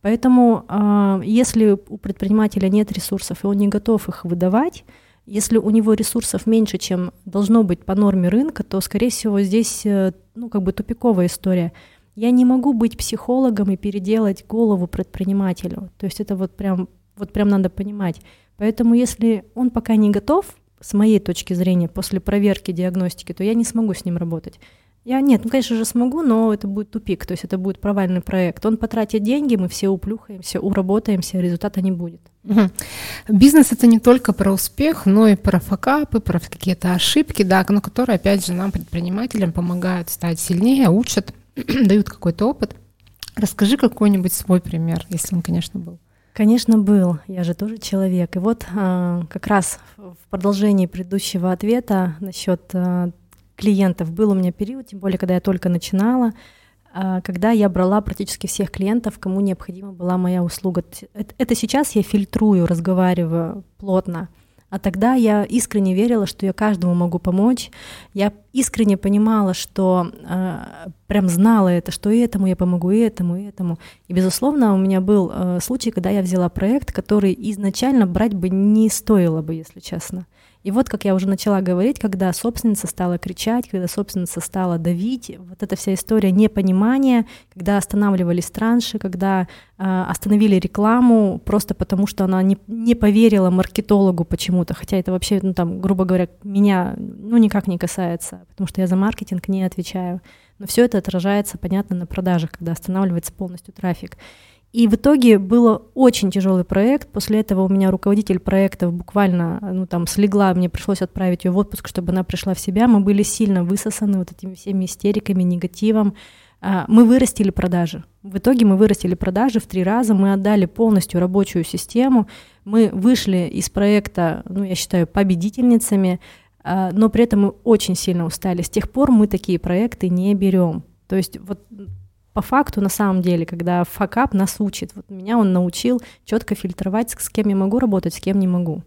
Поэтому э, если у предпринимателя нет ресурсов, и он не готов их выдавать, если у него ресурсов меньше, чем должно быть по норме рынка, то, скорее всего, здесь э, ну, как бы тупиковая история. Я не могу быть психологом и переделать голову предпринимателю. То есть это вот прям, вот прям надо понимать. Поэтому если он пока не готов, с моей точки зрения, после проверки диагностики, то я не смогу с ним работать. Я нет, ну, конечно же, смогу, но это будет тупик, то есть это будет провальный проект. Он потратит деньги, мы все уплюхаемся, уработаемся, результата не будет. Угу. Бизнес это не только про успех, но и про факапы, про какие-то ошибки, да, но которые, опять же, нам, предпринимателям, помогают стать сильнее, учат, дают какой-то опыт. Расскажи какой-нибудь свой пример, если он, конечно, был. Конечно, был. Я же тоже человек. И вот а, как раз в продолжении предыдущего ответа насчет а, клиентов был у меня период, тем более, когда я только начинала, а, когда я брала практически всех клиентов, кому необходима была моя услуга. Это сейчас я фильтрую, разговариваю плотно. А тогда я искренне верила, что я каждому могу помочь. Я искренне понимала, что э, прям знала это, что и этому я помогу, и этому, и этому. И, безусловно, у меня был э, случай, когда я взяла проект, который изначально брать бы не стоило бы, если честно. И вот, как я уже начала говорить, когда собственница стала кричать, когда собственница стала давить, вот эта вся история непонимания, когда останавливались транши, когда э, остановили рекламу просто потому, что она не, не поверила маркетологу почему-то, хотя это вообще, ну там, грубо говоря, меня ну никак не касается, потому что я за маркетинг не отвечаю. Но все это отражается, понятно, на продажах, когда останавливается полностью трафик. И в итоге был очень тяжелый проект. После этого у меня руководитель проектов буквально, ну там слегла, мне пришлось отправить ее в отпуск, чтобы она пришла в себя. Мы были сильно высосаны вот этими всеми истериками, негативом. А, мы вырастили продажи. В итоге мы вырастили продажи в три раза, мы отдали полностью рабочую систему, мы вышли из проекта, ну, я считаю, победительницами, а, но при этом мы очень сильно устали. С тех пор мы такие проекты не берем. То есть вот по факту, на самом деле, когда факап нас учит, вот меня он научил четко фильтровать, с кем я могу работать, с кем не могу.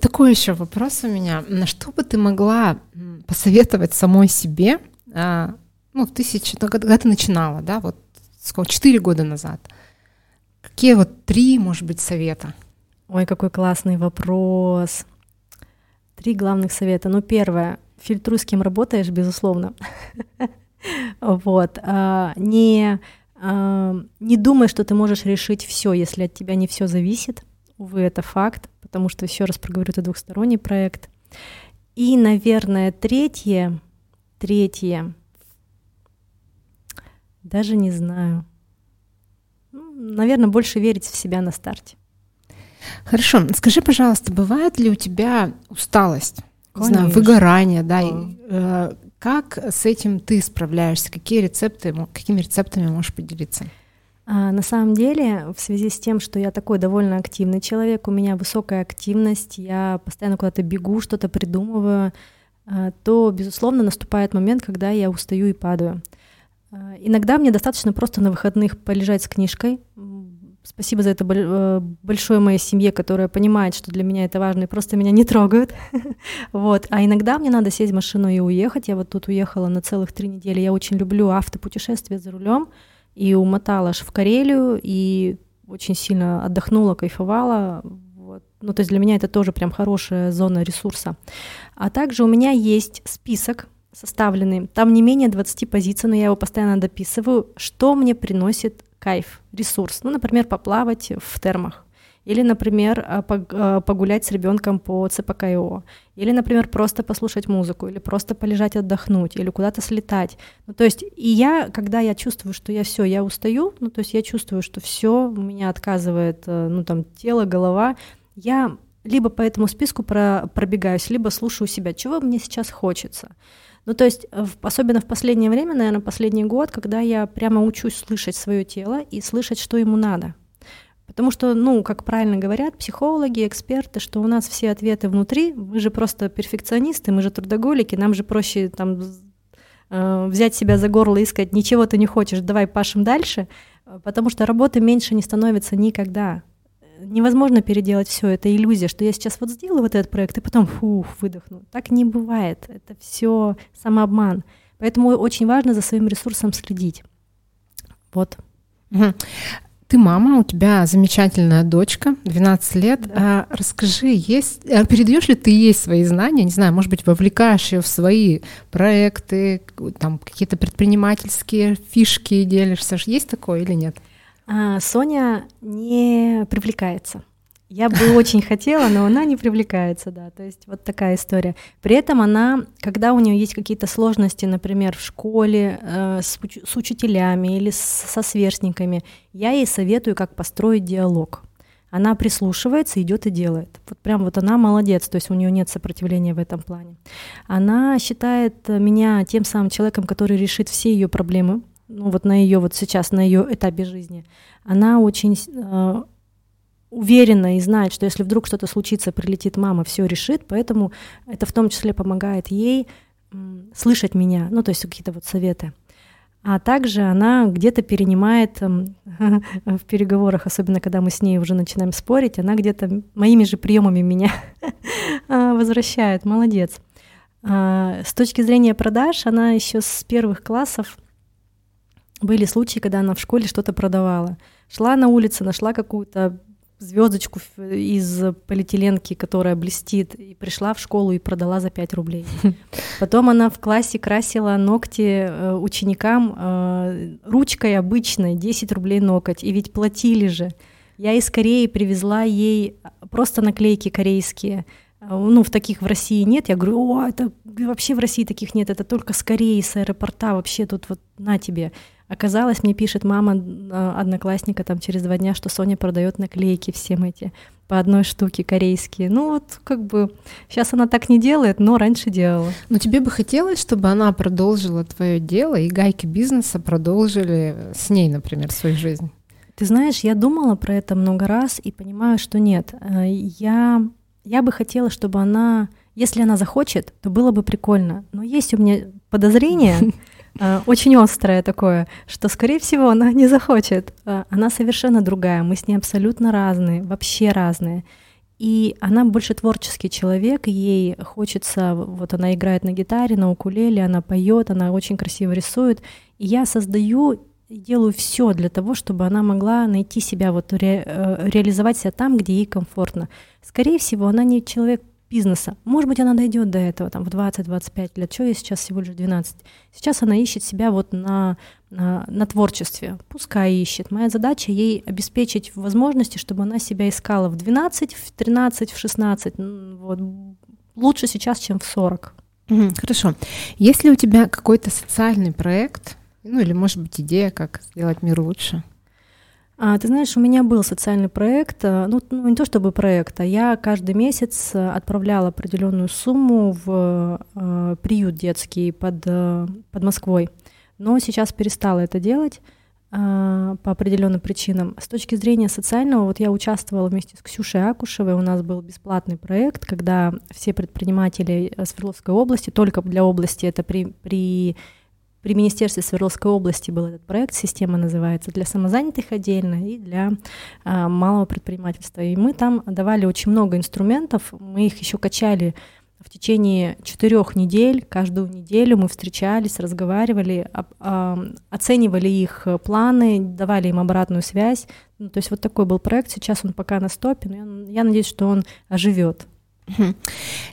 Такой еще вопрос у меня. На что бы ты могла посоветовать самой себе, а, ну, в тысячи, ну, когда ты начинала, да, вот сколько, четыре года назад? Какие вот три, может быть, совета? Ой, какой классный вопрос. Три главных совета. Ну, первое, фильтруй, с кем работаешь, безусловно. Вот. А, не, а, не думай, что ты можешь решить все, если от тебя не все зависит. Увы, это факт, потому что, еще раз проговорю, это двухсторонний проект. И, наверное, третье, третье, даже не знаю. Ну, наверное, больше верить в себя на старте. Хорошо. Скажи, пожалуйста, бывает ли у тебя усталость? Конечно. Не знаю, выгорание, да? А. Как с этим ты справляешься? Какие рецепты, какими рецептами можешь поделиться? А, на самом деле, в связи с тем, что я такой довольно активный человек, у меня высокая активность, я постоянно куда-то бегу, что-то придумываю, а, то, безусловно, наступает момент, когда я устаю и падаю. А, иногда мне достаточно просто на выходных полежать с книжкой. Спасибо за это э, большое моей семье, которая понимает, что для меня это важно и просто меня не трогают. вот. А иногда мне надо сесть в машину и уехать. Я вот тут уехала на целых три недели. Я очень люблю автопутешествия за рулем и умотала аж в Карелию, и очень сильно отдохнула, кайфовала. Вот. Ну, то есть для меня это тоже прям хорошая зона ресурса. А также у меня есть список составленный, там не менее 20 позиций, но я его постоянно дописываю, что мне приносит кайф, ресурс. Ну, например, поплавать в термах или, например, а, а, погулять с ребенком по ЦПКИО, или, например, просто послушать музыку, или просто полежать отдохнуть, или куда-то слетать. Ну, то есть, и я, когда я чувствую, что я все, я устаю, ну, то есть я чувствую, что все у меня отказывает, э, ну, там, тело, голова, я либо по этому списку про, пробегаюсь, либо слушаю себя, чего мне сейчас хочется. Ну, то есть, особенно в последнее время, наверное, последний год, когда я прямо учусь слышать свое тело и слышать, что ему надо. Потому что, ну, как правильно говорят психологи, эксперты, что у нас все ответы внутри, мы же просто перфекционисты, мы же трудоголики, нам же проще там э, взять себя за горло и сказать, ничего ты не хочешь, давай пашем дальше, потому что работы меньше не становится никогда. Невозможно переделать все, это иллюзия, что я сейчас вот сделаю вот этот проект и потом фух, выдохну. Так не бывает, это все самообман. Поэтому очень важно за своим ресурсом следить. Вот. Ты мама, у тебя замечательная дочка, 12 лет. Да. А, расскажи, есть, а передаешь ли ты ей свои знания? Не знаю, может быть, вовлекаешь ее в свои проекты, там какие-то предпринимательские фишки делишься? Есть такое или нет? А, Соня не привлекается. Я бы очень хотела, но она не привлекается, да. То есть вот такая история. При этом она, когда у нее есть какие-то сложности, например, в школе э, с, с учителями или с, со сверстниками, я ей советую, как построить диалог. Она прислушивается, идет и делает. Вот прям вот она молодец, то есть у нее нет сопротивления в этом плане. Она считает меня тем самым человеком, который решит все ее проблемы, ну вот на ее вот сейчас на ее этапе жизни. Она очень э, уверена и знает, что если вдруг что-то случится, прилетит мама, все решит, поэтому это в том числе помогает ей слышать меня, ну то есть какие-то вот советы. А также она где-то перенимает в переговорах, особенно когда мы с ней уже начинаем спорить, она где-то моими же приемами меня а, возвращает. Молодец. А, с точки зрения продаж, она еще с первых классов были случаи, когда она в школе что-то продавала. Шла на улице, нашла какую-то звездочку из полиэтиленки, которая блестит, и пришла в школу и продала за 5 рублей. Потом она в классе красила ногти э, ученикам э, ручкой обычной, 10 рублей ноготь, и ведь платили же. Я из Кореи привезла ей просто наклейки корейские, ну, в таких в России нет. Я говорю, о, это вообще в России таких нет, это только с Кореи, с аэропорта, вообще тут вот на тебе. Оказалось, мне пишет мама а, одноклассника там через два дня, что Соня продает наклейки всем эти по одной штуке корейские. Ну вот как бы сейчас она так не делает, но раньше делала. Но тебе бы хотелось, чтобы она продолжила твое дело и гайки бизнеса продолжили с ней, например, свою жизнь? Ты знаешь, я думала про это много раз и понимаю, что нет. Э, я, я бы хотела, чтобы она, если она захочет, то было бы прикольно. Но есть у меня подозрение, э, очень острое такое, что, скорее всего, она не захочет. Э, она совершенно другая, мы с ней абсолютно разные, вообще разные. И она больше творческий человек, ей хочется, вот она играет на гитаре, на укулеле, она поет, она очень красиво рисует. И я создаю делаю все для того, чтобы она могла найти себя, вот ре, э, реализовать себя там, где ей комфортно. Скорее всего, она не человек бизнеса. Может быть, она дойдет до этого там, в 20-25 лет. Что ей сейчас всего лишь 12? Сейчас она ищет себя вот на, на, на творчестве. Пускай ищет. Моя задача ей обеспечить возможности, чтобы она себя искала в 12, в 13, в 16. Вот. Лучше сейчас, чем в 40. Хорошо. Есть ли у тебя какой-то социальный проект, ну или, может быть, идея, как сделать мир лучше? А, ты знаешь, у меня был социальный проект, э, ну, ну не то чтобы проект, а я каждый месяц э, отправляла определенную сумму в э, приют детский под, э, под Москвой. Но сейчас перестала это делать э, по определенным причинам. С точки зрения социального, вот я участвовала вместе с Ксюшей Акушевой, у нас был бесплатный проект, когда все предприниматели Свердловской области, только для области, это при, при при Министерстве Свердловской области был этот проект, система называется, для самозанятых отдельно и для а, малого предпринимательства. И мы там давали очень много инструментов, мы их еще качали в течение четырех недель, каждую неделю мы встречались, разговаривали, а, оценивали их планы, давали им обратную связь. Ну, то есть вот такой был проект, сейчас он пока на стопе, но я, я надеюсь, что он оживет.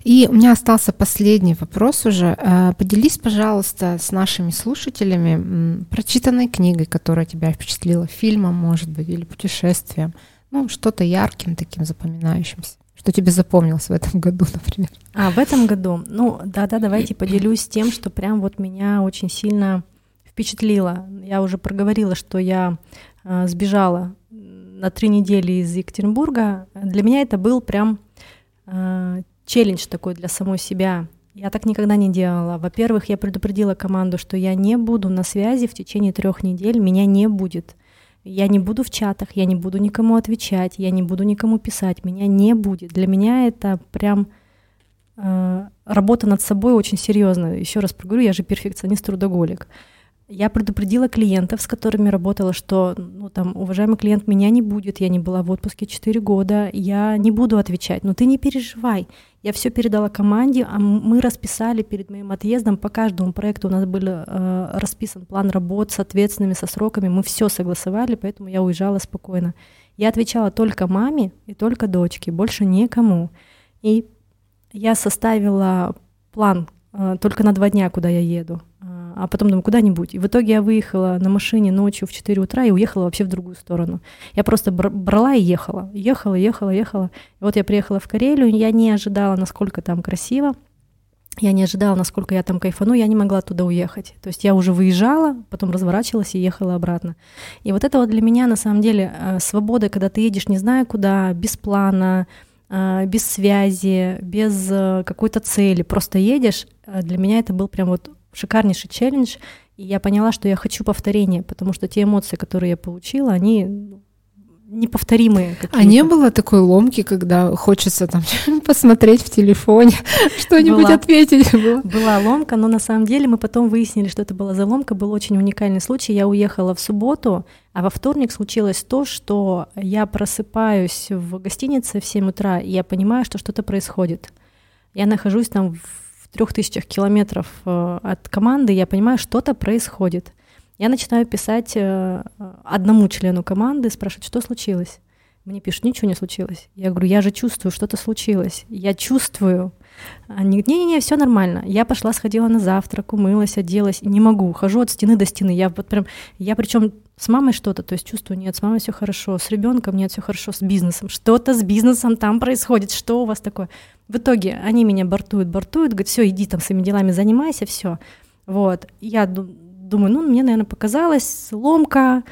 И у меня остался последний вопрос уже. Э, поделись, пожалуйста, с нашими слушателями прочитанной книгой, которая тебя впечатлила, фильмом, может быть, или путешествием, ну, что-то ярким таким запоминающимся. Что тебе запомнилось в этом году, например? А, в этом году? Ну, да-да, давайте поделюсь тем, что прям вот меня очень сильно впечатлило. Я уже проговорила, что я э, сбежала на три недели из Екатеринбурга. Для меня это был прям э, челлендж такой для самой себя. Я так никогда не делала. Во-первых, я предупредила команду, что я не буду на связи в течение трех недель, меня не будет. Я не буду в чатах, я не буду никому отвечать, я не буду никому писать, меня не будет. Для меня это прям э, работа над собой очень серьезная. Еще раз проговорю, я же перфекционист-трудоголик. Я предупредила клиентов, с которыми работала, что, ну, там, уважаемый клиент, меня не будет, я не была в отпуске 4 года, я не буду отвечать. Но ты не переживай. Я все передала команде, а мы расписали перед моим отъездом по каждому проекту. У нас был э, расписан план работ с ответственными, со сроками. Мы все согласовали, поэтому я уезжала спокойно. Я отвечала только маме и только дочке, больше никому. И я составила план э, только на два дня, куда я еду а потом думаю, куда-нибудь. И в итоге я выехала на машине ночью в 4 утра и уехала вообще в другую сторону. Я просто брала и ехала. Ехала, ехала, ехала. И вот я приехала в Карелию, я не ожидала, насколько там красиво. Я не ожидала, насколько я там кайфану, я не могла туда уехать. То есть я уже выезжала, потом разворачивалась и ехала обратно. И вот это вот для меня на самом деле э, свобода, когда ты едешь не зная куда, без плана, э, без связи, без э, какой-то цели, просто едешь. Для меня это был прям вот шикарнейший челлендж, и я поняла, что я хочу повторения, потому что те эмоции, которые я получила, они ну, неповторимые. А не было такой ломки, когда хочется там посмотреть в телефоне, что-нибудь была, ответить? Было? Была ломка, но на самом деле мы потом выяснили, что это была за ломка. Был очень уникальный случай. Я уехала в субботу, а во вторник случилось то, что я просыпаюсь в гостинице в 7 утра, и я понимаю, что что-то происходит. Я нахожусь там в трех тысячах километров э, от команды, я понимаю, что-то происходит. Я начинаю писать э, одному члену команды, спрашивать, что случилось. Мне пишут, ничего не случилось. Я говорю, я же чувствую, что-то случилось. Я чувствую. Они не-не-не, все нормально. Я пошла, сходила на завтрак, умылась, оделась. Не могу, хожу от стены до стены. Я вот прям, я причем с мамой что-то, то есть чувствую, нет, с мамой все хорошо, с ребенком нет, все хорошо, с бизнесом. Что-то с бизнесом там происходит, что у вас такое? В итоге они меня бортуют, бортуют, говорят, все, иди там своими делами занимайся, все. Вот. Я думаю, ну, мне, наверное, показалось, ломка,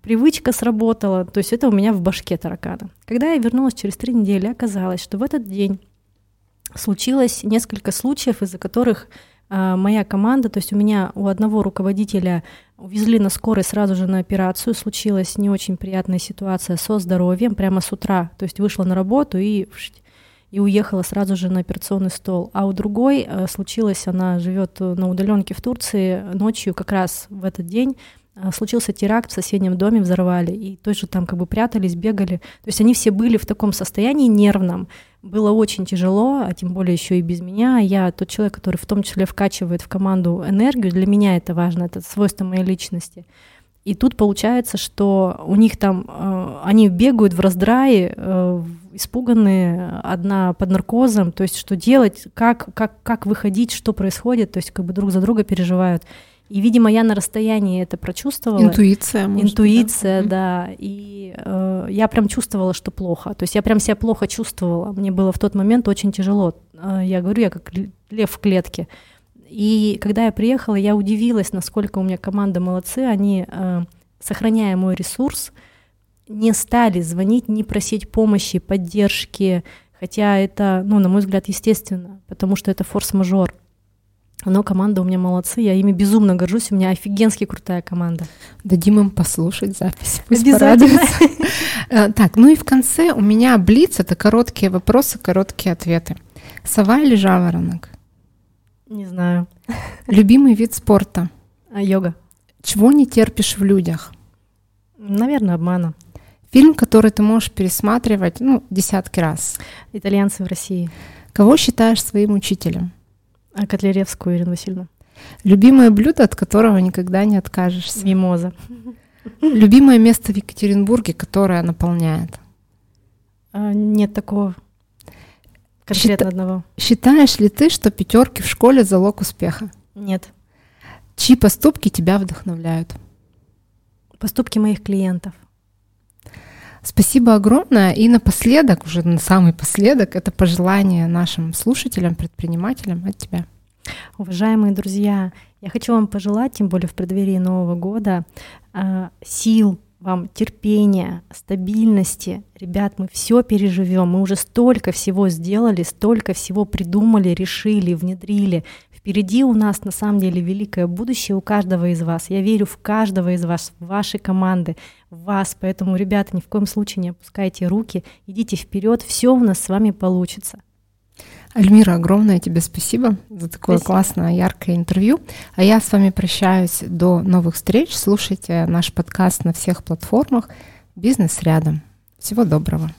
привычка сработала, то есть это у меня в башке таракана. Когда я вернулась через три недели, оказалось, что в этот день случилось несколько случаев, из-за которых э, моя команда, то есть у меня у одного руководителя увезли на скорой сразу же на операцию, случилась не очень приятная ситуация со здоровьем прямо с утра, то есть вышла на работу и и уехала сразу же на операционный стол. А у другой э, случилось, она живет на удаленке в Турции, ночью как раз в этот день э, случился теракт в соседнем доме, взорвали, и тоже там как бы прятались, бегали. То есть они все были в таком состоянии нервном, было очень тяжело, а тем более еще и без меня. Я тот человек, который в том числе вкачивает в команду энергию. Для меня это важно, это свойство моей личности. И тут получается, что у них там, э, они бегают в раздрае, э, испуганные, одна под наркозом, то есть что делать, как, как, как выходить, что происходит, то есть как бы друг за друга переживают. И, видимо, я на расстоянии это прочувствовала. Интуиция, может Интуиция, да. да. И э, я прям чувствовала, что плохо. То есть я прям себя плохо чувствовала. Мне было в тот момент очень тяжело. Э, я говорю, я как лев в клетке. И когда я приехала, я удивилась, насколько у меня команда молодцы. Они, э, сохраняя мой ресурс, не стали звонить, не просить помощи, поддержки, хотя это, ну, на мой взгляд, естественно, потому что это форс-мажор. Но команда у меня молодцы, я ими безумно горжусь, у меня офигенски крутая команда. Дадим им послушать запись, пусть Обязательно. Э, так, ну и в конце у меня блиц — это короткие вопросы, короткие ответы. Сова или жаворонок? Не знаю. Любимый вид спорта? А, йога. Чего не терпишь в людях? Наверное, обмана. Фильм, который ты можешь пересматривать, ну, десятки раз. Итальянцы в России. Кого считаешь своим учителем? А Котляревскую Ирину Васильевну. Любимое блюдо, от которого никогда не откажешься? Мимоза. Любимое место в Екатеринбурге, которое наполняет? А, нет такого. Конкретно Счита... одного. Считаешь ли ты, что пятерки в школе залог успеха? Нет. Чьи поступки тебя вдохновляют? Поступки моих клиентов. Спасибо огромное. И напоследок, уже на самый последок, это пожелание нашим слушателям, предпринимателям от тебя. Уважаемые друзья, я хочу вам пожелать, тем более в преддверии Нового года, а, сил, вам терпения, стабильности. Ребят, мы все переживем. Мы уже столько всего сделали, столько всего придумали, решили, внедрили. Впереди у нас на самом деле великое будущее у каждого из вас. Я верю в каждого из вас, в ваши команды, в вас. Поэтому, ребята, ни в коем случае не опускайте руки, идите вперед, все у нас с вами получится. Альмира, огромное тебе спасибо за такое спасибо. классное, яркое интервью. А я с вами прощаюсь до новых встреч. Слушайте наш подкаст на всех платформах. Бизнес рядом. Всего доброго.